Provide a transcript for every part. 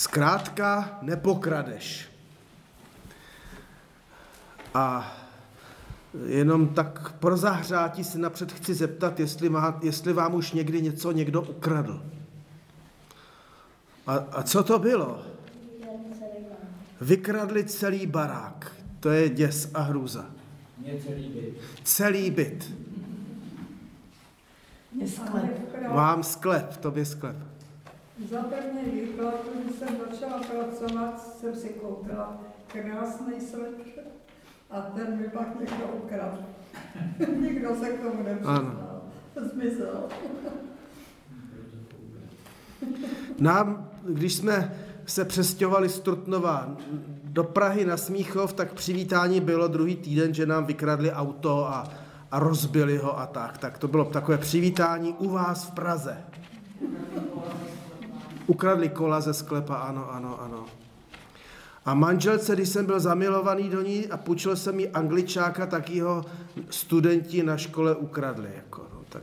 Zkrátka nepokradeš. A jenom tak pro zahřátí se napřed chci zeptat, jestli, má, jestli vám už někdy něco někdo ukradl. A, a co to bylo? Vykradli celý barák. To je děs a hrůza. Mě celý byt. Celý byt. Mě sklep. Mám sklep, tobě sklep. Za první výklad, když jsem začala pracovat, jsem si koupila krásný svetr a ten mi pak někdo ukradl. Nikdo se k tomu nepřiznal. Zmizel. Nám, když jsme se přestěhovali z Trutnova do Prahy na Smíchov, tak přivítání bylo druhý týden, že nám vykradli auto a, a rozbili ho a tak. Tak to bylo takové přivítání u vás v Praze. Ukradli kola ze sklepa, ano, ano, ano. A manželce, když jsem byl zamilovaný do ní a půjčil jsem jí angličáka, tak jeho studenti na škole ukradli. Jako, no, tak.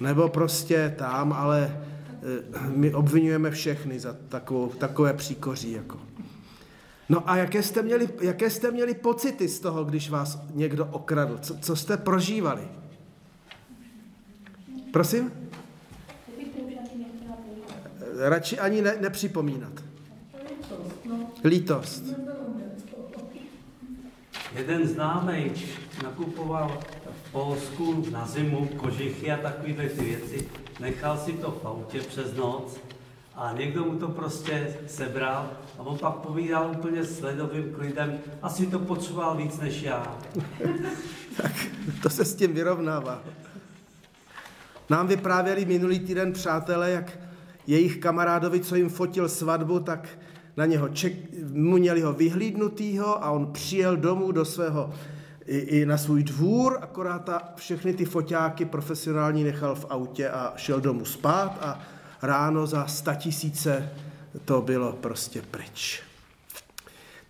Nebo prostě tam, ale eh, my obvinujeme všechny za takovou, takové příkoří. Jako. No a jaké jste, měli, jaké jste měli pocity z toho, když vás někdo okradl? Co, co jste prožívali? Prosím? Radši ani ne, nepřipomínat. Lítost. Jeden známý nakupoval v Polsku na zimu kožichy a takovéhle ty věci. Nechal si to v autě přes noc a někdo mu to prostě sebral a on pak povídal úplně s ledovým klidem, asi to potřeboval víc než já. tak to se s tím vyrovnává. Nám vyprávěli minulý týden přátelé, jak jejich kamarádovi, co jim fotil svatbu, tak na něho ček, mu měli ho vyhlídnutýho a on přijel domů do svého, i, i na svůj dvůr, akorát ta, všechny ty foťáky profesionální nechal v autě a šel domů spát a ráno za tisíce to bylo prostě pryč.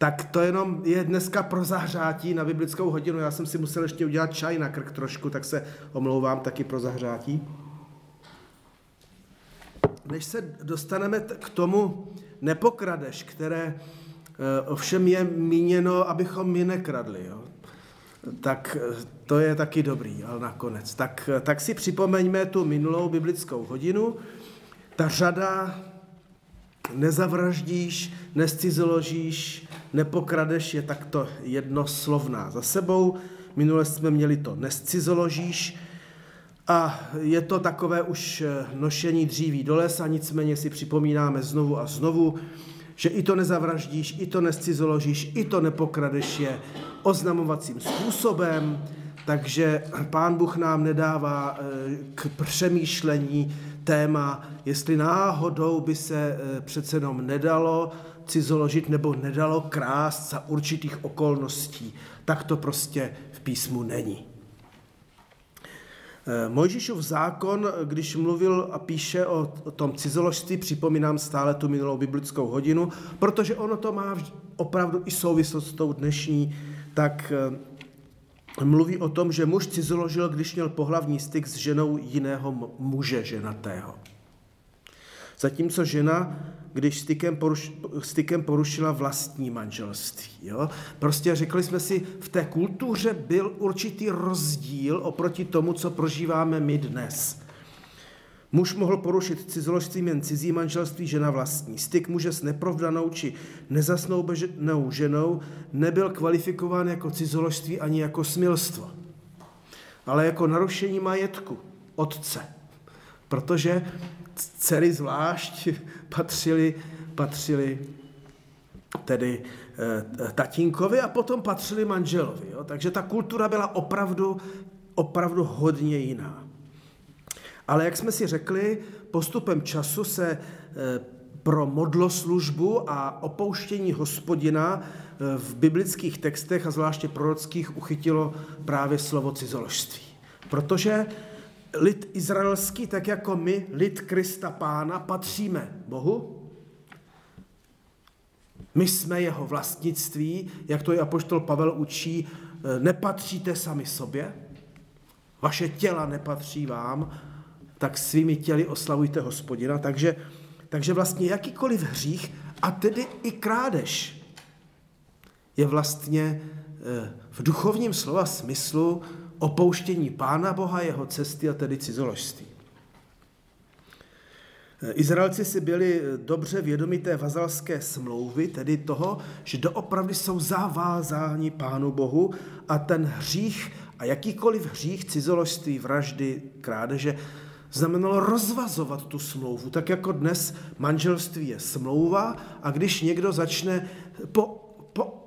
Tak to jenom je dneska pro zahřátí na biblickou hodinu. Já jsem si musel ještě udělat čaj na krk trošku, tak se omlouvám taky pro zahřátí. Než se dostaneme k tomu nepokradeš, které eh, ovšem je míněno, abychom my nekradli, jo? tak eh, to je taky dobrý, ale nakonec. Tak, eh, tak si připomeňme tu minulou biblickou hodinu. Ta řada nezavraždíš, nescizoložíš, nepokradeš je takto jednoslovná za sebou. Minule jsme měli to nescizoložíš a je to takové už eh, nošení dříví do lesa, nicméně si připomínáme znovu a znovu, že i to nezavraždíš, i to nescizoložíš, i to nepokradeš je oznamovacím způsobem, takže pán Bůh nám nedává eh, k přemýšlení téma, jestli náhodou by se eh, přece jenom nedalo cizoložit nebo nedalo krást za určitých okolností. Tak to prostě v písmu není. Eh, Mojžíšův zákon, když mluvil a píše o tom cizoložství, připomínám stále tu minulou biblickou hodinu, protože ono to má opravdu i souvislost s tou dnešní, tak eh, mluví o tom, že muž cizoložil, když měl pohlavní styk s ženou jiného muže ženatého. Zatímco žena, když stykem, poruš, stykem porušila vlastní manželství. Jo? Prostě řekli jsme si, v té kultuře byl určitý rozdíl oproti tomu, co prožíváme my dnes. Muž mohl porušit cizoložstvím jen cizí manželství, žena vlastní. Styk muže s neprovdanou či nezasnoubenou ženou nebyl kvalifikován jako cizoložství ani jako smilstvo, ale jako narušení majetku otce. Protože dcery zvlášť patřili, patřili tedy e, tatínkovi a potom patřili manželovi. Jo? Takže ta kultura byla opravdu, opravdu hodně jiná. Ale jak jsme si řekli, postupem času se e, pro modloslužbu a opouštění hospodina e, v biblických textech a zvláště prorockých uchytilo právě slovo cizoložství. Protože lid izraelský, tak jako my, lid Krista Pána, patříme Bohu. My jsme jeho vlastnictví, jak to i apoštol Pavel učí, nepatříte sami sobě, vaše těla nepatří vám, tak svými těly oslavujte hospodina. Takže, takže vlastně jakýkoliv hřích, a tedy i krádež, je vlastně eh, v duchovním slova smyslu opouštění Pána Boha, jeho cesty a tedy cizoložství. Izraelci si byli dobře vědomi té vazalské smlouvy, tedy toho, že doopravdy jsou zavázáni Pánu Bohu a ten hřích a jakýkoliv hřích, cizoložství, vraždy, krádeže, znamenalo rozvazovat tu smlouvu. Tak jako dnes manželství je smlouva a když někdo začne po, po,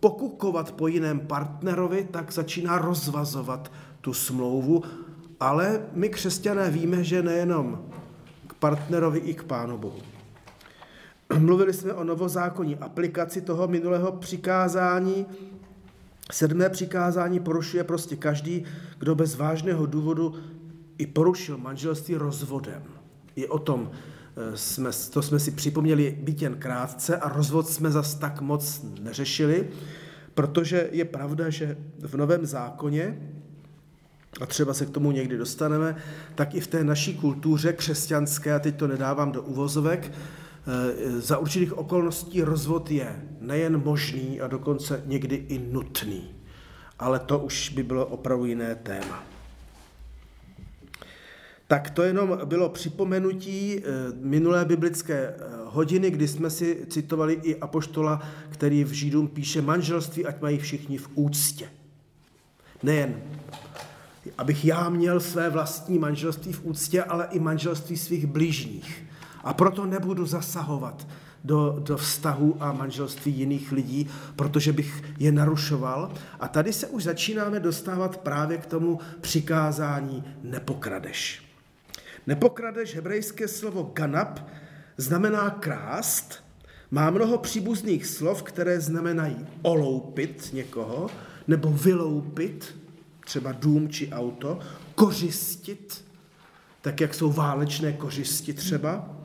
pokukovat po jiném partnerovi, tak začíná rozvazovat tu smlouvu. Ale my křesťané víme, že nejenom partnerovi i k Pánu Bohu. Mluvili jsme o novozákonní aplikaci toho minulého přikázání. Sedmé přikázání porušuje prostě každý, kdo bez vážného důvodu i porušil manželství rozvodem. I o tom jsme, to jsme si připomněli být jen krátce a rozvod jsme zas tak moc neřešili, protože je pravda, že v Novém zákoně a třeba se k tomu někdy dostaneme, tak i v té naší kultuře křesťanské, a teď to nedávám do uvozovek, eh, za určitých okolností rozvod je nejen možný a dokonce někdy i nutný. Ale to už by bylo opravdu jiné téma. Tak to jenom bylo připomenutí eh, minulé biblické eh, hodiny, kdy jsme si citovali i apoštola, který v Židům píše manželství, ať mají všichni v úctě. Nejen abych já měl své vlastní manželství v úctě, ale i manželství svých blížních. A proto nebudu zasahovat do, do vztahu a manželství jiných lidí, protože bych je narušoval. A tady se už začínáme dostávat právě k tomu přikázání nepokradeš. Nepokradeš, hebrejské slovo ganab, znamená krást, má mnoho příbuzných slov, které znamenají oloupit někoho, nebo vyloupit, třeba dům či auto, kořistit, tak jak jsou válečné kořisti třeba,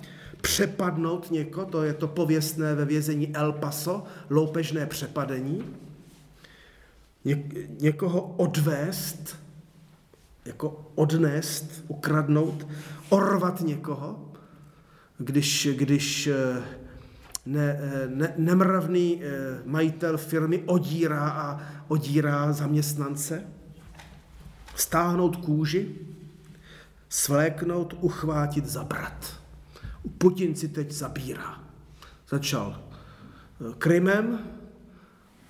přepadnout někoho, to je to pověstné ve vězení El Paso, loupežné přepadení, Ně, někoho odvést, jako odnést, ukradnout, orvat někoho, když, když eh, ne, eh, ne, nemravný eh, majitel firmy odírá a odírá zaměstnance, stáhnout kůži, svléknout, uchvátit, zabrat. Putin si teď zabírá. Začal Krymem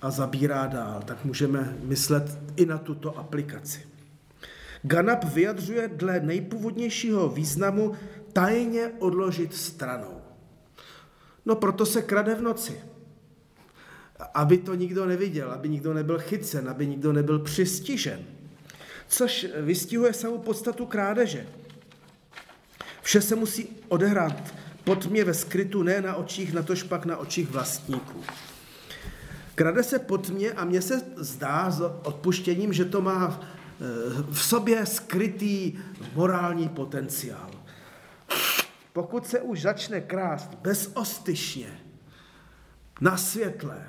a zabírá dál. Tak můžeme myslet i na tuto aplikaci. Ganap vyjadřuje dle nejpůvodnějšího významu tajně odložit stranou. No proto se krade v noci. Aby to nikdo neviděl, aby nikdo nebyl chycen, aby nikdo nebyl přistižen což vystihuje samou podstatu krádeže. Vše se musí odehrát pod mě ve skrytu, ne na očích, na tož pak na očích vlastníků. Krade se pod mě a mně se zdá s odpuštěním, že to má v sobě skrytý morální potenciál. Pokud se už začne krást bezostyšně, na světle,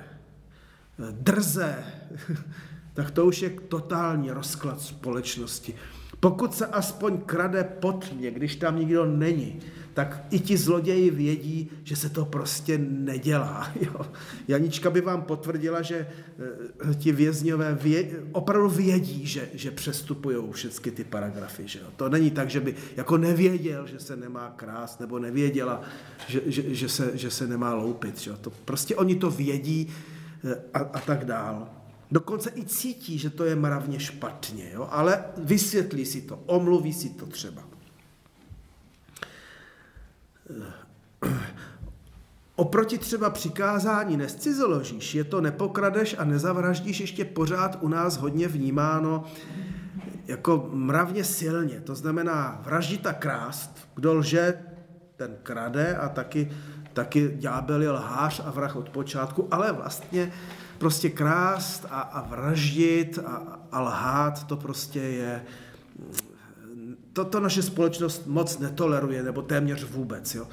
drze, tak to už je totální rozklad společnosti. Pokud se aspoň krade pod mě, když tam nikdo není, tak i ti zloději vědí, že se to prostě nedělá. Jo. Janička by vám potvrdila, že e, ti vězňové vě, opravdu vědí, že, že přestupují všechny ty paragrafy. Že jo. To není tak, že by jako nevěděl, že se nemá krást, nebo nevěděla, že, že, že, se, že se nemá loupit. Že jo. To, prostě oni to vědí e, a, a tak dál. Dokonce i cítí, že to je mravně špatně, jo? ale vysvětlí si to, omluví si to třeba. Oproti třeba přikázání nescizoložíš, je to nepokradeš a nezavraždíš ještě pořád u nás hodně vnímáno jako mravně silně. To znamená vraždit a krást. Kdo lže, ten krade a taky, taky ďábel je lhář a vrah od počátku, ale vlastně prostě krást a, a vraždit a, a lhát, to prostě je, to, to naše společnost moc netoleruje, nebo téměř vůbec. Jo.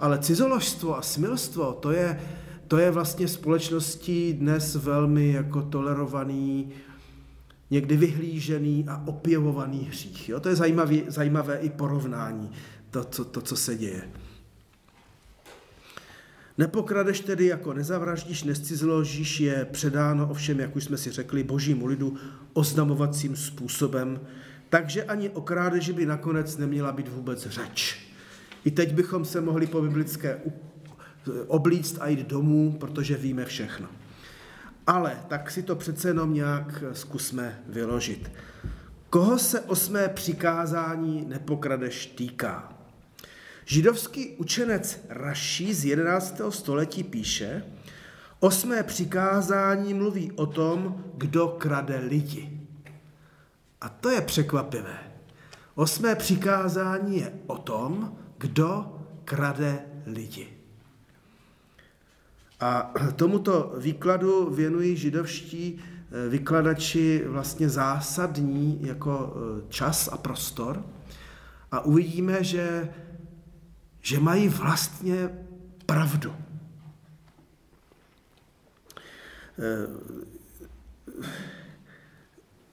Ale cizoložstvo a smilstvo, to je, to je vlastně společností dnes velmi jako tolerovaný někdy vyhlížený a opěvovaný hřích. Jo? To je zajímavé, zajímavé i porovnání, to to, to, co se děje. Nepokradeš tedy jako nezavraždíš, nescizložíš, je předáno ovšem, jak už jsme si řekli, božímu lidu oznamovacím způsobem, takže ani o krádeži by nakonec neměla být vůbec řeč. I teď bychom se mohli po biblické oblíct a jít domů, protože víme všechno. Ale tak si to přece jenom nějak zkusme vyložit. Koho se osmé přikázání nepokradeš týká? Židovský učenec Raší z 11. století píše, osmé přikázání mluví o tom, kdo krade lidi. A to je překvapivé. Osmé přikázání je o tom, kdo krade lidi. A tomuto výkladu věnují židovští eh, vykladači vlastně zásadní jako eh, čas a prostor. A uvidíme, že, že mají vlastně pravdu. Eh,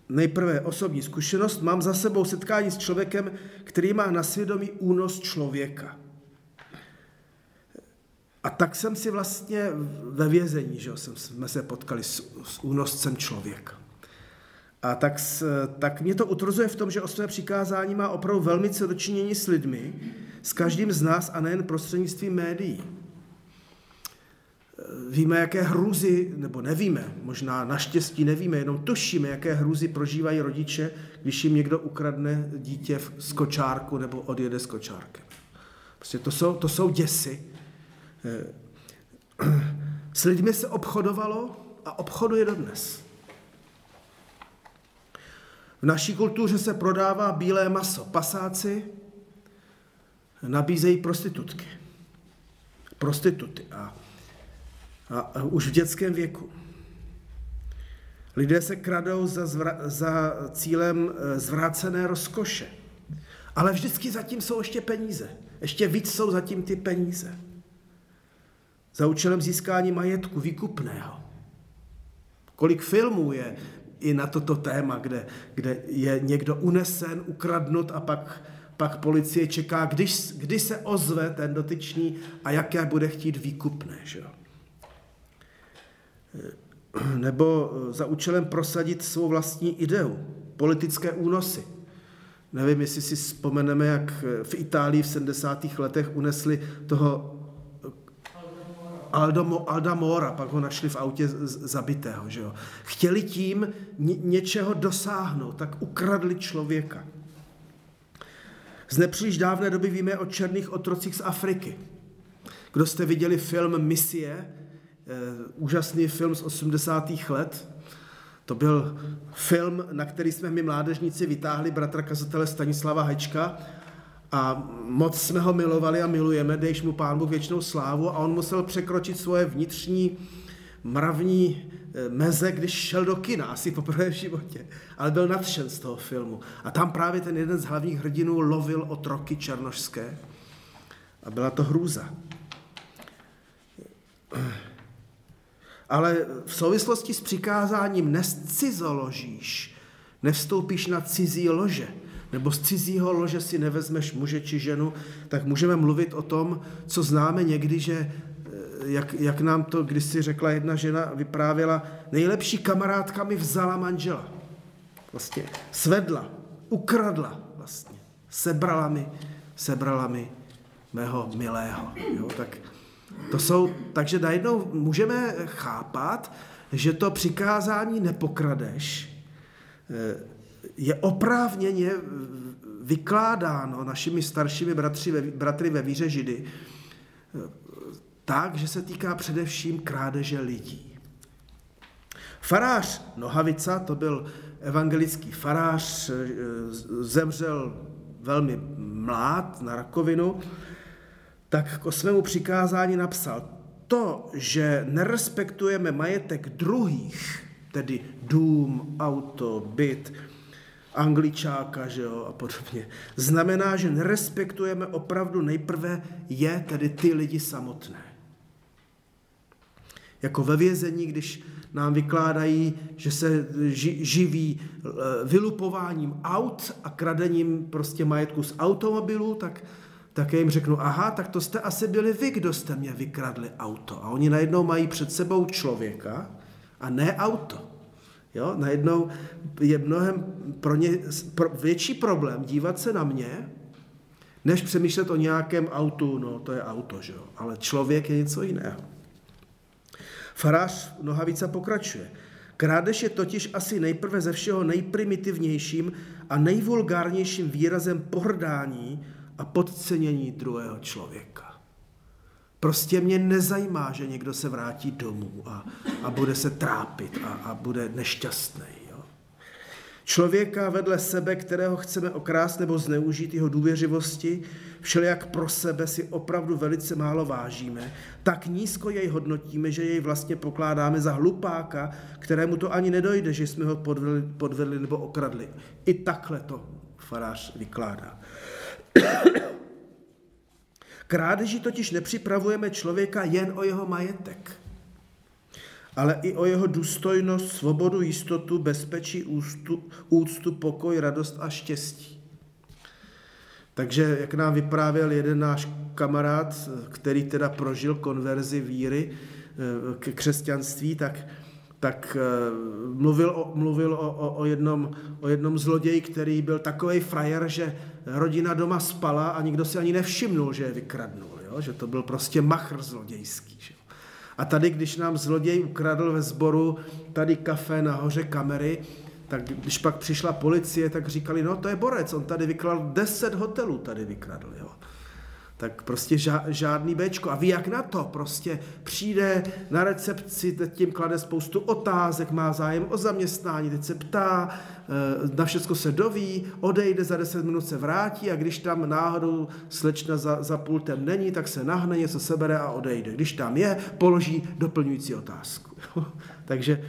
nejprve osobní zkušenost. Mám za sebou setkání s člověkem, který má na svědomí únos člověka. A tak jsem si vlastně ve vězení, že jsem, jsme se potkali s, s únoscem člověka. A tak, tak mě to utvrzuje v tom, že osmé přikázání má opravdu velmi co dočinění s lidmi, s každým z nás a nejen prostřednictvím médií. Víme, jaké hrůzy, nebo nevíme, možná naštěstí nevíme, jenom tušíme, jaké hrůzy prožívají rodiče, když jim někdo ukradne dítě z kočárku nebo odjede s kočárkem. Prostě to jsou, to jsou děsy, s lidmi se obchodovalo a obchoduje dodnes. V naší kultuře se prodává bílé maso. Pasáci nabízejí prostitutky. Prostituty. A, a, už v dětském věku. Lidé se kradou za, zvra, za cílem e, zvrácené rozkoše. Ale vždycky zatím jsou ještě peníze. Ještě víc jsou zatím ty peníze za účelem získání majetku výkupného. Kolik filmů je i na toto téma, kde, kde je někdo unesen, ukradnut a pak, pak policie čeká, když, kdy se ozve ten dotyčný a jaké bude chtít výkupné. Že? Nebo za účelem prosadit svou vlastní ideu, politické únosy. Nevím, jestli si vzpomeneme, jak v Itálii v 70. letech unesli toho Aldo, Alda Mora, pak ho našli v autě zabitého. Že jo. Chtěli tím něčeho dosáhnout, tak ukradli člověka. Z nepříliš dávné doby víme o černých otrocích z Afriky. Kdo jste viděli film Misie, eh, úžasný film z 80. let, to byl film, na který jsme my mládežníci vytáhli bratra kazatele Stanislava Hečka a moc jsme ho milovali a milujeme, dejš mu pán Bůh věčnou slávu a on musel překročit svoje vnitřní mravní meze, když šel do kina, asi poprvé v životě, ale byl nadšen z toho filmu. A tam právě ten jeden z hlavních hrdinů lovil otroky černošské a byla to hrůza. Ale v souvislosti s přikázáním nescizoložíš, nevstoupíš na cizí lože, nebo z cizího lože si nevezmeš muže či ženu, tak můžeme mluvit o tom, co známe někdy, že eh, jak, jak nám to kdysi řekla jedna žena, vyprávěla, nejlepší kamarádka mi vzala manžela. Vlastně svedla, ukradla vlastně, sebrala mi, sebrala mi mého milého. Jo? Tak to jsou, takže najednou můžeme chápat, že to přikázání nepokradeš, eh, je oprávněně vykládáno našimi staršími bratři bratry ve víře Židy tak, že se týká především krádeže lidí. Farář Nohavica, to byl evangelický farář, zemřel velmi mlád na rakovinu, tak k svému přikázání napsal, to, že nerespektujeme majetek druhých, tedy dům, auto, byt, angličáka že jo, a podobně. Znamená, že nerespektujeme opravdu nejprve je, tedy ty lidi samotné. Jako ve vězení, když nám vykládají, že se živí eh, vylupováním aut a kradením prostě majetku z automobilů, tak, tak já jim řeknu, aha, tak to jste asi byli vy, kdo jste mě vykradli auto. A oni najednou mají před sebou člověka a ne auto. Jo? Najednou je mnohem pro ně pro, větší problém dívat se na mě, než přemýšlet o nějakém autu, no to je auto, že jo? ale člověk je něco jiného. Farář Nohavica pokračuje. Krádež je totiž asi nejprve ze všeho nejprimitivnějším a nejvulgárnějším výrazem pohrdání a podcenění druhého člověka. Prostě mě nezajímá, že někdo se vrátí domů a, a bude se trápit a, a bude nešťastný. Člověka vedle sebe, kterého chceme okrást nebo zneužít jeho důvěřivosti, všelijak pro sebe si opravdu velice málo vážíme, tak nízko jej hodnotíme, že jej vlastně pokládáme za hlupáka, kterému to ani nedojde, že jsme ho podvedli, podvedli nebo okradli. I takhle to farář vykládá. Krádeži totiž nepřipravujeme člověka jen o jeho majetek, ale i o jeho důstojnost, svobodu, jistotu, bezpečí, úctu, úctu pokoj, radost a štěstí. Takže, jak nám vyprávěl jeden náš kamarád, který teda prožil konverzi víry eh, k křesťanství, tak, tak eh, mluvil, o, mluvil o, o, o, jednom, o jednom zloději, který byl takový frajer, že rodina doma spala a nikdo si ani nevšimnul, že je vykradnul, jo? že to byl prostě machr zlodějský. Že? A tady, když nám zloděj ukradl ve sboru tady kafe nahoře kamery, tak když pak přišla policie, tak říkali, no to je borec, on tady vykradl deset hotelů, tady vykradl, jo. Tak prostě žádný Bčko. A ví jak na to? Prostě přijde na recepci, teď tím klade spoustu otázek, má zájem o zaměstnání, teď se ptá, na všechno se doví, odejde, za deset minut se vrátí a když tam náhodou slečna za, za pultem není, tak se nahne, něco sebere a odejde. Když tam je, položí doplňující otázku. Takže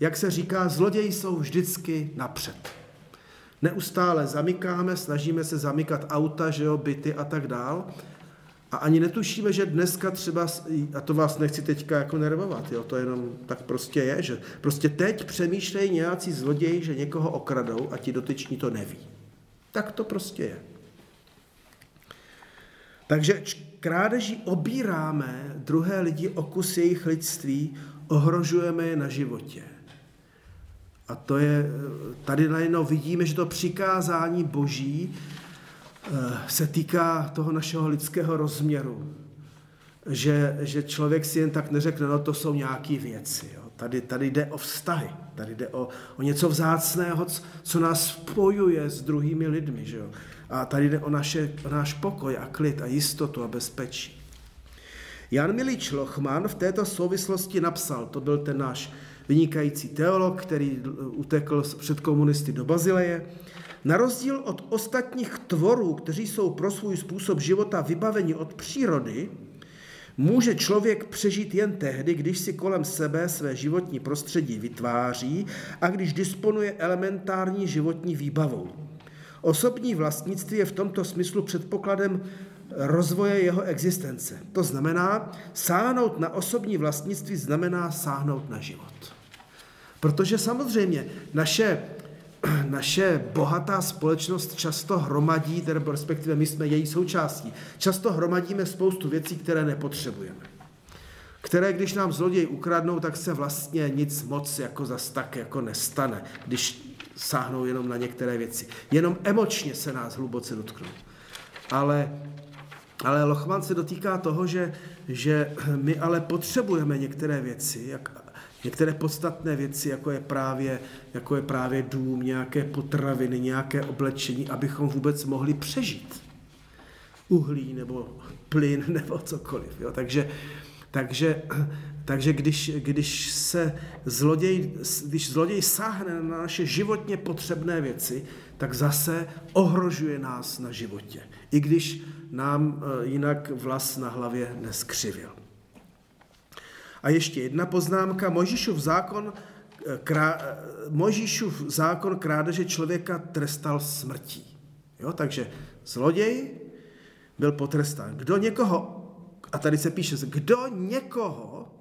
jak se říká, zloději jsou vždycky napřed. Neustále zamykáme, snažíme se zamykat auta, že jo, byty a tak dál. A ani netušíme, že dneska třeba, a to vás nechci teďka jako nervovat, jo, to jenom tak prostě je, že prostě teď přemýšlejí nějací zloději, že někoho okradou a ti dotyční to neví. Tak to prostě je. Takže krádeží obíráme druhé lidi o kus jejich lidství, ohrožujeme je na životě. A to je, tady najednou vidíme, že to přikázání boží eh, se týká toho našeho lidského rozměru. Že, že člověk si jen tak neřekne, no to jsou nějaké věci. Jo. Tady, tady jde o vztahy, tady jde o, o něco vzácného, co nás spojuje s druhými lidmi. Že jo. A tady jde o, naše, o náš pokoj a klid a jistotu a bezpečí. Jan Milič Lochman v této souvislosti napsal, to byl ten náš vynikající teolog, který utekl před komunisty do Bazileje. Na rozdíl od ostatních tvorů, kteří jsou pro svůj způsob života vybaveni od přírody, může člověk přežít jen tehdy, když si kolem sebe své životní prostředí vytváří a když disponuje elementární životní výbavou. Osobní vlastnictví je v tomto smyslu předpokladem rozvoje jeho existence. To znamená, sáhnout na osobní vlastnictví znamená sáhnout na život. Protože samozřejmě naše, naše bohatá společnost často hromadí, tedy respektive my jsme její součástí, často hromadíme spoustu věcí, které nepotřebujeme. Které, když nám zloději ukradnou, tak se vlastně nic moc jako zas tak jako nestane, když sáhnou jenom na některé věci. Jenom emočně se nás hluboce dotknou. Ale, ale Lochman se dotýká toho, že, že my ale potřebujeme některé věci, jak, některé podstatné věci, jako je, právě, jako je právě dům, nějaké potraviny, nějaké oblečení, abychom vůbec mohli přežít. Uhlí nebo plyn nebo cokoliv. Jo? Takže, takže, takže když, když se zloděj, když zloděj sáhne na naše životně potřebné věci, tak zase ohrožuje nás na životě. I když nám eh, jinak vlas na hlavě neskřivil. A ještě jedna poznámka. Mojžíšův zákon, eh, krá, eh, Mojžíšův zákon krádeže člověka trestal smrtí. Jo, takže zloděj byl potrestán. Kdo někoho, a tady se píše, kdo někoho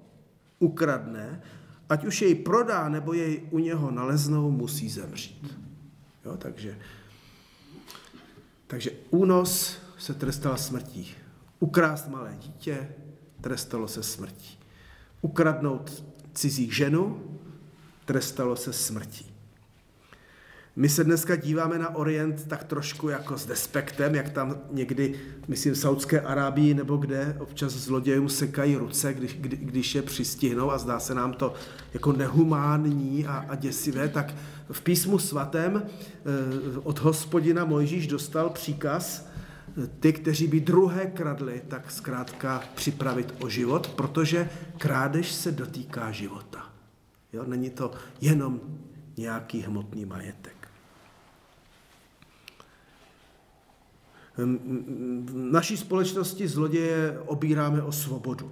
ukradne, ať už jej prodá nebo jej u něho naleznou, musí zemřít. Jo, takže, takže únos se trestal smrtí. Ukrást malé dítě trestalo se smrtí. Ukradnout cizí ženu trestalo se smrtí. My se dneska díváme na Orient tak trošku jako s despektem, jak tam někdy, myslím, v Saudské Arábii nebo kde, občas zlodějům sekají ruce, když, kdy, když je přistihnou a zdá se nám to jako nehumánní a, a děsivé, tak v písmu svatém eh, od hospodina Mojžíš dostal příkaz, ty, kteří by druhé kradli, tak zkrátka připravit o život, protože krádež se dotýká života. Jo, není to jenom nějaký hmotný majetek. V naší společnosti zloděje obíráme o svobodu.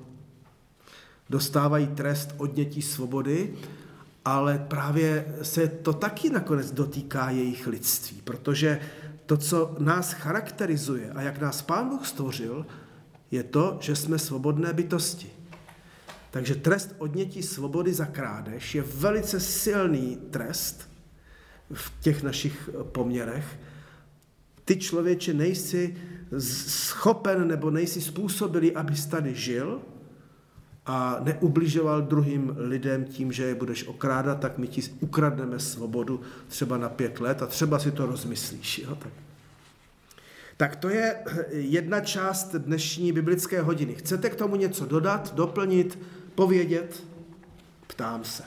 Dostávají trest odnětí svobody, ale právě se to taky nakonec dotýká jejich lidství, protože to, co nás charakterizuje a jak nás Pán Bůh stvořil, je to, že jsme svobodné bytosti. Takže trest odnětí svobody za krádež je velice silný trest v těch našich poměrech, ty člověče nejsi schopen nebo nejsi způsobilý, abys tady žil a neubližoval druhým lidem tím, že je budeš okrádat, tak my ti ukradneme svobodu třeba na pět let a třeba si to rozmyslíš. Jo? Tak. tak to je jedna část dnešní biblické hodiny. Chcete k tomu něco dodat, doplnit, povědět? Ptám se.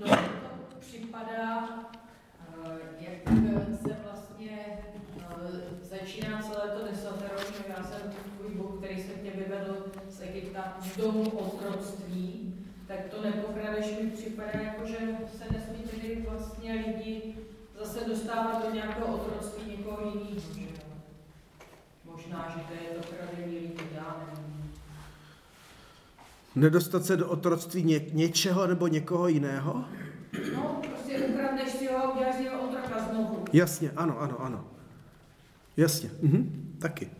No, připadá, eh, jak eh, se vlastně eh, začíná celé to desateroční. Já jsem tvůj Tě vyvedl z Egypta z domu otroctví, tak to nepokradeš mi připadá jako, že se nesmí tedy vlastně lidi zase dostávat do nějakého otroctví někoho jiného. Možná, že to je to kradení lidí, já nevím. Nedostat se do otroctví ně, něčeho nebo někoho jiného? No, prostě ukradneš si ho, uděláš si ho otroka znovu. Jasně, ano, ano, ano. Jasně, mhm, taky.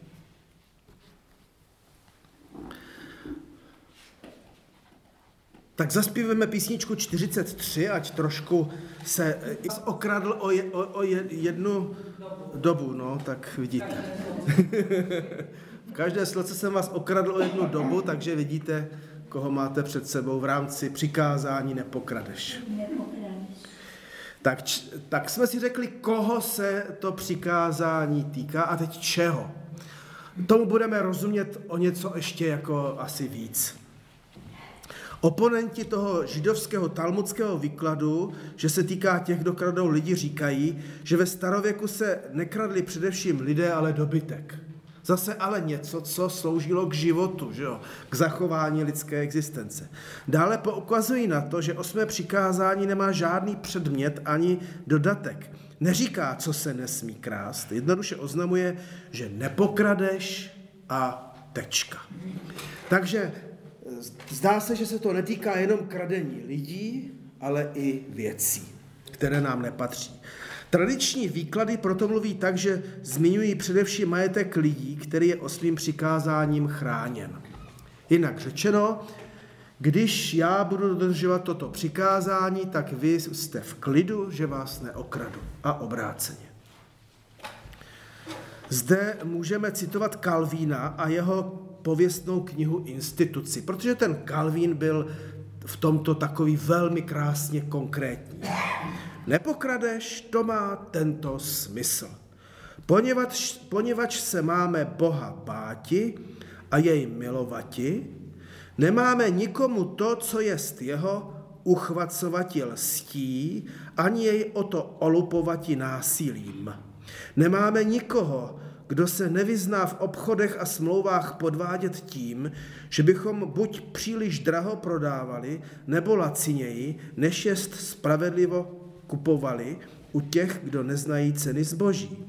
Tak zaspíveme písničku 43, ať trošku se okradl o, je, o, o jednu dobu, no, tak vidíte. v každé sloce jsem vás okradl o jednu dobu, takže vidíte, koho máte před sebou v rámci přikázání nepokradeš. Tak, tak jsme si řekli, koho se to přikázání týká a teď čeho. Tomu budeme rozumět o něco ještě jako asi víc. Oponenti toho židovského talmudského výkladu, že se týká těch, kdo kradou lidi, říkají, že ve starověku se nekradli především lidé, ale dobytek. Zase ale něco, co sloužilo k životu, že jo? k zachování lidské existence. Dále poukazují na to, že osmé přikázání nemá žádný předmět ani dodatek. Neříká, co se nesmí krást. Jednoduše oznamuje, že nepokradeš a tečka. Takže zdá se, že se to netýká jenom kradení lidí, ale i věcí, které nám nepatří. Tradiční výklady proto mluví tak, že zmiňují především majetek lidí, který je osmým přikázáním chráněn. Jinak řečeno, když já budu dodržovat toto přikázání, tak vy jste v klidu, že vás neokradu. A obráceně. Zde můžeme citovat Kalvína a jeho pověstnou knihu Instituci, protože ten Kalvín byl v tomto takový velmi krásně konkrétní. Nepokradeš, to má tento smysl. Poněvadž, poněvadž se máme Boha báti a jej milovati, nemáme nikomu to, co jest jeho, uchvacovati lstí, ani jej o to olupovati násilím. Nemáme nikoho, kdo se nevyzná v obchodech a smlouvách podvádět tím, že bychom buď příliš draho prodávali, nebo laciněji, než jest spravedlivo kupovali u těch, kdo neznají ceny zboží.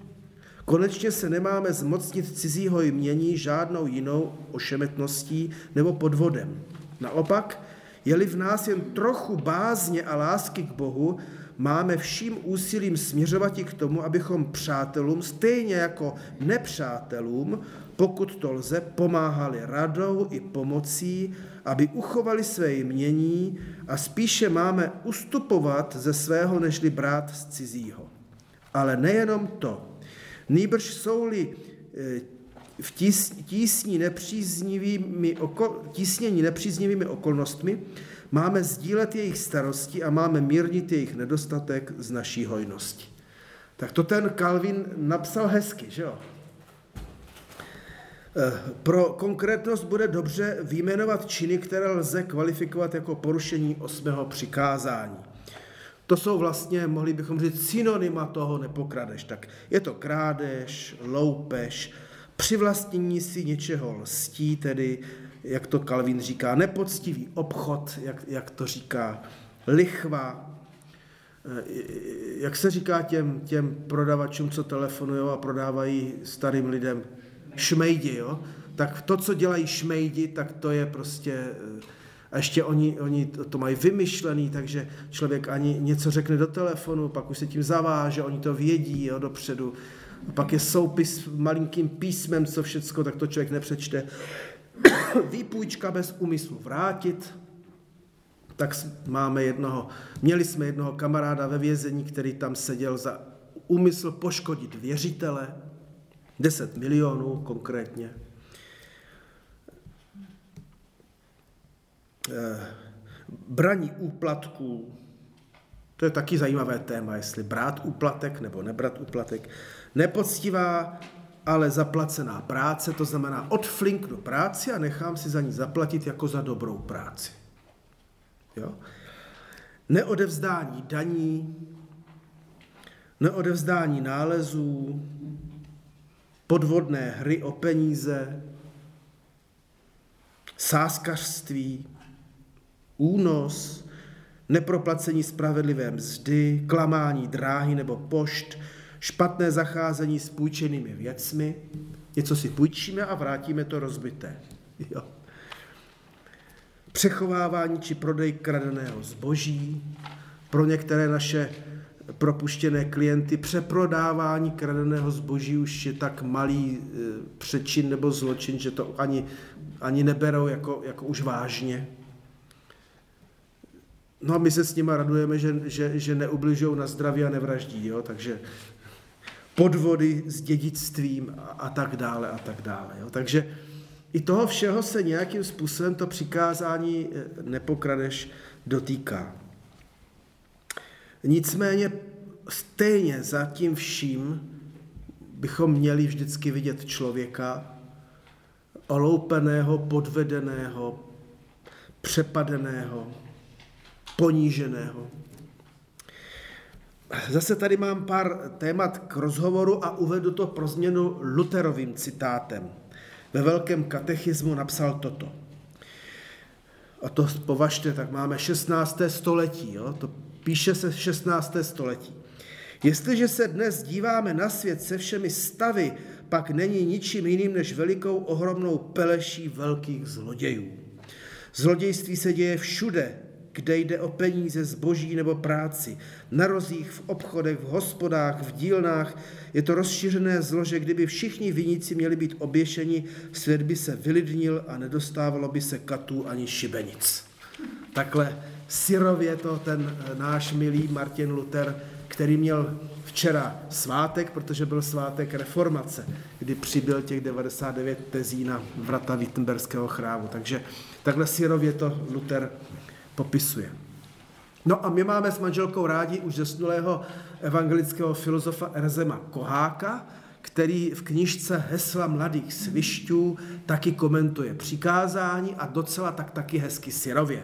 Konečně se nemáme zmocnit cizího jmění žádnou jinou ošemetností nebo podvodem. Naopak, je-li v nás jen trochu bázně a lásky k Bohu, máme vším úsilím směřovat i k tomu, abychom přátelům, stejně jako nepřátelům, pokud to lze, pomáhali radou i pomocí, aby uchovali své jmění a spíše máme ustupovat ze svého, nežli brát z cizího. Ale nejenom to. Nýbrž jsou-li eh, v tísní nepříznivými, tísnění nepříznivými okolnostmi, máme sdílet jejich starosti a máme mírnit jejich nedostatek z naší hojnosti. Tak to ten Calvin napsal hezky, že jo? Eh, pro konkrétnost bude dobře vyjmenovat činy, které lze kvalifikovat jako porušení osmého přikázání. To jsou vlastně, mohli bychom říct, synonyma toho nepokradeš. Tak je to krádež, loupež, přivlastnění si něčeho lstí, tedy, jak to Kalvin říká, nepoctivý obchod, jak, jak to říká, lichva, eh, jak se říká těm, těm prodavačům, co telefonují a prodávají starým lidem, šmejdi, jo? tak to, co dělají šmejdi, tak to je prostě, eh, a ještě oni, oni to mají vymyšlený, takže člověk ani něco řekne do telefonu, pak už se tím zaváže, oni to vědí jo, dopředu, a pak je soupis malinkým písmem, co všecko, tak to člověk nepřečte. Výpůjčka bez úmyslu vrátit, tak máme jednoho, měli jsme jednoho kamaráda ve vězení, který tam seděl za úmysl poškodit věřitele, 10 milionů konkrétně. Eh, braní úplatků, to je taky zajímavé téma, jestli brát úplatek nebo nebrat úplatek. Nepoctivá, ale zaplacená práce, to znamená odflinknu práci a nechám si za ní zaplatit jako za dobrou práci. Jo? Neodevzdání daní, neodevzdání nálezů, podvodné hry o peníze, sáskařství, únos, neproplacení spravedlivé mzdy, klamání dráhy nebo pošt, špatné zacházení s půjčenými věcmi, něco si půjčíme a vrátíme to rozbité. Jo. Přechovávání či prodej kradeného zboží, pro některé naše propuštěné klienty, přeprodávání kradeného zboží už je tak malý e, přečin nebo zločin, že to ani, ani neberou jako, jako už vážně. No a my se s nimi radujeme, že, že, že neubližují na zdraví a nevraždí, jo? takže podvody s dědictvím a, a tak dále a tak dále. Jo? Takže i toho všeho se nějakým způsobem to přikázání e, nepokradeš dotýká. Nicméně stejně za tím vším bychom měli vždycky vidět člověka oloupeného, podvedeného, přepadeného, poníženého. Zase tady mám pár témat k rozhovoru a uvedu to pro změnu Luterovým citátem. Ve Velkém katechismu napsal toto. A to považte, tak máme 16. století, jo? to píše se 16. století. Jestliže se dnes díváme na svět se všemi stavy, pak není ničím jiným než velikou ohromnou peleší velkých zlodějů. Zlodějství se děje všude, kde jde o peníze, zboží nebo práci. Na rozích, v obchodech, v hospodách, v dílnách. Je to rozšířené zlo, že kdyby všichni viníci měli být oběšeni, svět by se vylidnil a nedostávalo by se katů ani šibenic. Takhle syrově to ten eh, náš milý Martin Luther, který měl včera svátek, protože byl svátek reformace, kdy přibyl těch 99 tezí na vrata Wittenberského chrámu. Takže takhle syrově to Luther popisuje. No a my máme s manželkou rádi už zesnulého evangelického filozofa Erzema Koháka, který v knižce Hesla mladých svišťů taky komentuje přikázání a docela tak taky hezky syrově.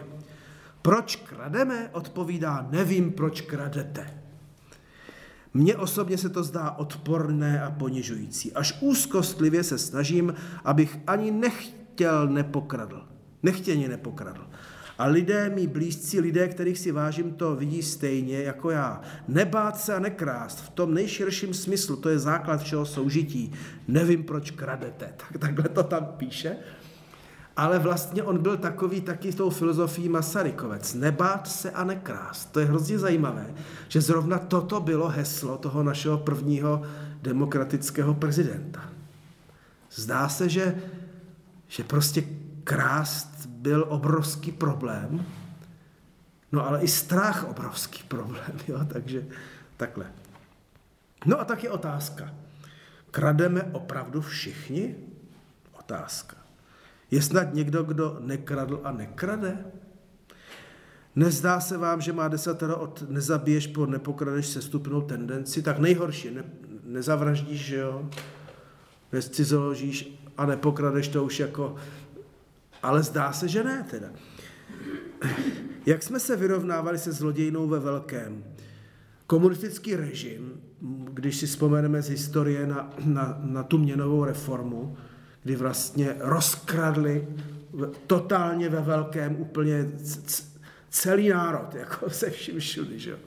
Proč krademe? Odpovídá, nevím, proč kradete. Mně osobně se to zdá odporné a ponižující. Až úzkostlivě se snažím, abych ani nechtěl nepokradl. Nechtěně nepokradl. A lidé, mý blízcí, lidé, kterých si vážím, to vidí stejně jako já. Nebát se a nekrást v tom nejširším smyslu, to je základ všeho soužití. Nevím, proč kradete. Tak takhle to tam píše. Ale vlastně on byl takový taky s tou filozofií Masarykovec. Nebát se a nekrást. To je hrozně zajímavé, že zrovna toto bylo heslo toho našeho prvního demokratického prezidenta. Zdá se, že, že prostě krást byl obrovský problém, no ale i strach obrovský problém, jo? takže takhle. No a tak je otázka. Krademe opravdu všichni? Otázka. Je snad někdo, kdo nekradl a nekrade? Nezdá se vám, že má desatero od nezabiješ po nepokradeš sestupnou tendenci? Tak nejhorší, ne, nezavraždíš, jo? Nescizoložíš a nepokradeš to už jako... Ale zdá se, že ne teda. Jak jsme se vyrovnávali se zlodějnou ve velkém? Komunistický režim, když si vzpomeneme z historie na, na, na tu měnovou reformu, kdy vlastně rozkradli totálně ve velkém úplně celý národ, jako se vším všudy, že jo.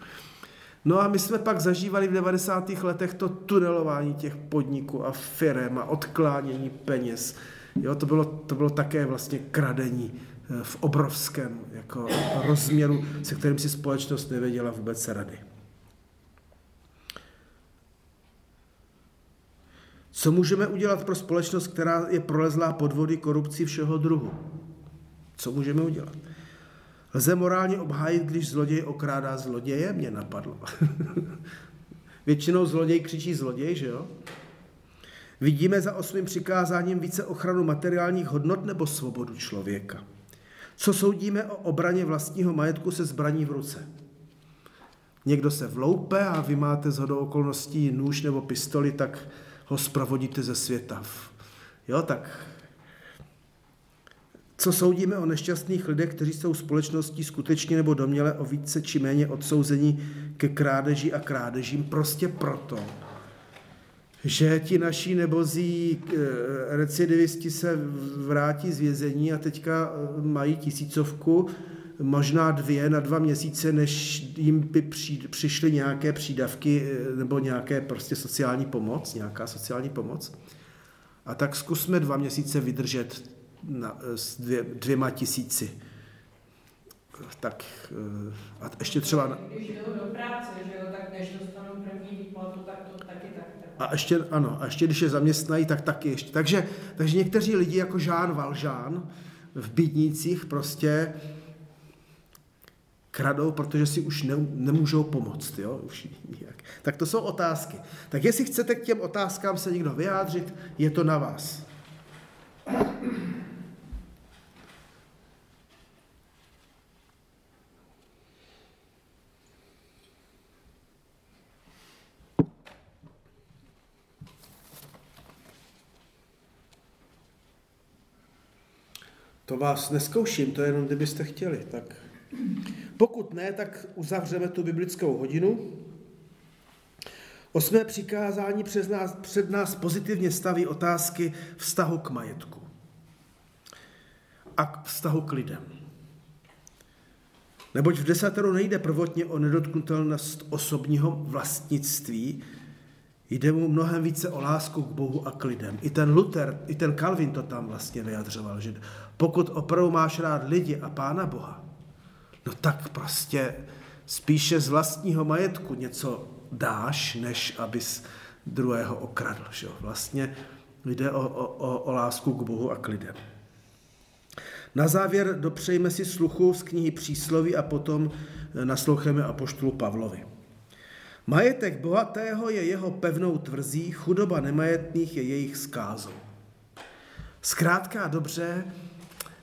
No a my jsme pak zažívali v 90. letech to tunelování těch podniků a firem a odklánění peněz. Jo, to bylo, to bylo také vlastně kradení eh, v obrovském jako rozměru, se kterým si společnost nevěděla vůbec rady. Co můžeme udělat pro společnost, která je prolezlá podvody korupcí všeho druhu? Co můžeme udělat? Lze morálně obhájit, když zloděj okrádá zloděje? Mě napadlo. Většinou zloděj křičí zloděj, že jo? Vidíme za osmým přikázáním více ochranu materiálních hodnot nebo svobodu člověka? Co soudíme o obraně vlastního majetku se zbraní v ruce? Někdo se vloupe a vy máte z okolností nůž nebo pistoli, tak ho spravodíte ze světa. Jo, tak co soudíme o nešťastných lidech, kteří jsou společností skutečně nebo doměle o více či méně odsouzení ke krádeži a krádežím prostě proto, že ti naši nebozí eh, recidivisti se vrátí z vězení a teďka eh, mají tisícovku, možná dvě na dva měsíce, než jim by přišly nějaké přídavky eh, nebo nějaké prostě sociální pomoc, nějaká sociální pomoc. A tak zkusme dva měsíce vydržet na, s dvě, dvěma tisíci. Tak a ještě třeba... Když jdou do práce, že jo, tak než dostanou první výplatu, tak to taky tak a ještě, ano, a ještě když je zaměstnají, tak taky ještě. Takže, takže někteří lidi jako Žán Valžán v Bídnících prostě kradou, protože si už ne, nemůžou pomoct. Jo? Už nijak. Tak to jsou otázky. Tak jestli chcete k těm otázkám se někdo vyjádřit, je to na vás. To vás neskouším, to je jenom kdybyste chtěli. Tak. Pokud ne, tak uzavřeme tu biblickou hodinu. Osmé přikázání před nás, před nás pozitivně staví otázky vztahu k majetku a k vztahu k lidem. Neboť v desateru nejde prvotně o nedotknutelnost osobního vlastnictví, Jde mu mnohem více o lásku k Bohu a k lidem. I ten Luther, i ten Calvin to tam vlastně vyjadřoval, že pokud opravdu máš rád lidi a Pána Boha, no tak prostě spíše z vlastního majetku něco dáš, než abys druhého okradl. Že? Vlastně jde o, o, o lásku k Bohu a k lidem. Na závěr dopřejme si sluchu z knihy Přísloví a potom nasloucháme apoštolu Pavlovi. Majetek bohatého je jeho pevnou tvrzí, chudoba nemajetných je jejich skázou. Zkrátka a dobře,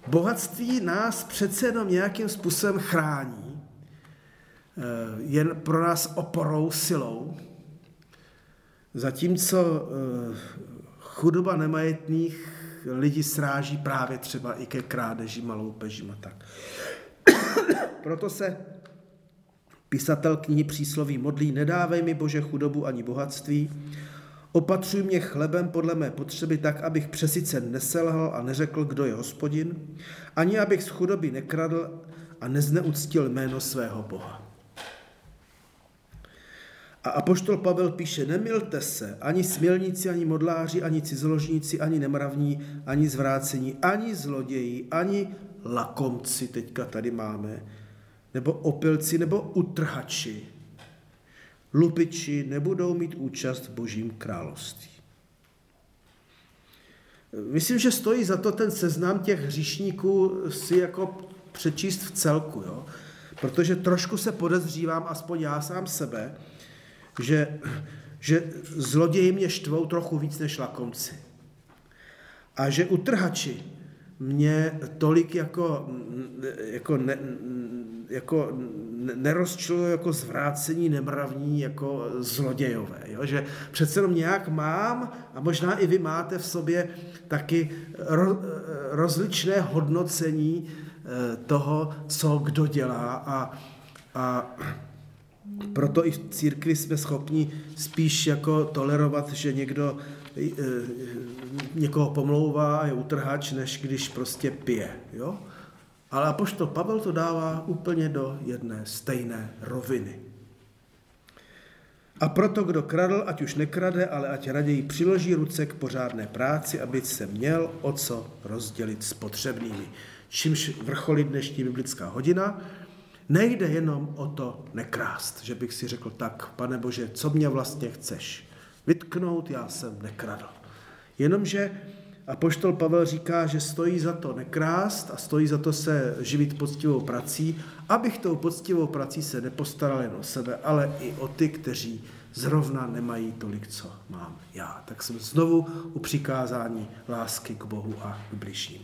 bohatství nás přece jenom nějakým způsobem chrání, eh, jen pro nás oporou, silou, zatímco eh, chudoba nemajetných lidi sráží právě třeba i ke krádežím a loupežím a tak. Proto se Písatel knihy přísloví modlí, nedávej mi Bože chudobu ani bohatství, opatřuj mě chlebem podle mé potřeby tak, abych přesice neselhal a neřekl, kdo je hospodin, ani abych z chudoby nekradl a nezneuctil jméno svého Boha. A apoštol Pavel píše, nemilte se, ani smělníci, ani modláři, ani cizoložníci, ani nemravní, ani zvrácení, ani zloději, ani lakomci, teďka tady máme, nebo opilci, nebo utrhači, lupiči nebudou mít účast v božím království. Myslím, že stojí za to ten seznam těch hříšníků si jako přečíst v celku, jo? protože trošku se podezřívám, aspoň já sám sebe, že, že zloději mě štvou trochu víc než lakomci. A že utrhači mě tolik jako, jako, ne, jako nerozčilují jako zvrácení, nemravní, jako zlodějové. Jo? Že přece jenom nějak mám, a možná i vy máte v sobě taky ro, rozličné hodnocení eh, toho, co kdo dělá a, a proto i v církvi jsme schopni spíš jako tolerovat, že někdo e, někoho pomlouvá je utrhač, než když prostě pije. Jo? Ale apoštol Pavel to dává úplně do jedné stejné roviny. A proto, kdo kradl, ať už nekrade, ale ať raději přiloží ruce k pořádné práci, aby se měl o co rozdělit s potřebnými. Čímž vrcholí dnešní biblická hodina, Nejde jenom o to nekrást, že bych si řekl tak, pane Bože, co mě vlastně chceš vytknout, já jsem nekradl. Jenomže Apoštol Pavel říká, že stojí za to nekrást a stojí za to se živit poctivou prací, abych tou poctivou prací se nepostaral jen o sebe, ale i o ty, kteří zrovna nemají tolik, co mám já. Tak jsem znovu u přikázání lásky k Bohu a k bližním.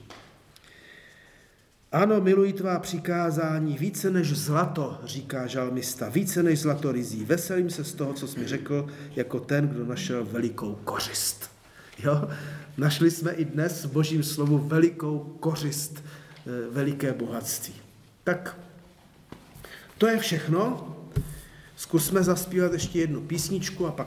Ano, miluji tvá přikázání více než zlato, říká žalmista, více než zlato rizí. Veselím se z toho, co jsi mi řekl, jako ten, kdo našel velikou kořist. Jo? Našli jsme i dnes v božím slovu velikou kořist, eh, veliké bohatství. Tak to je všechno. Zkusme zaspívat ještě jednu písničku a pak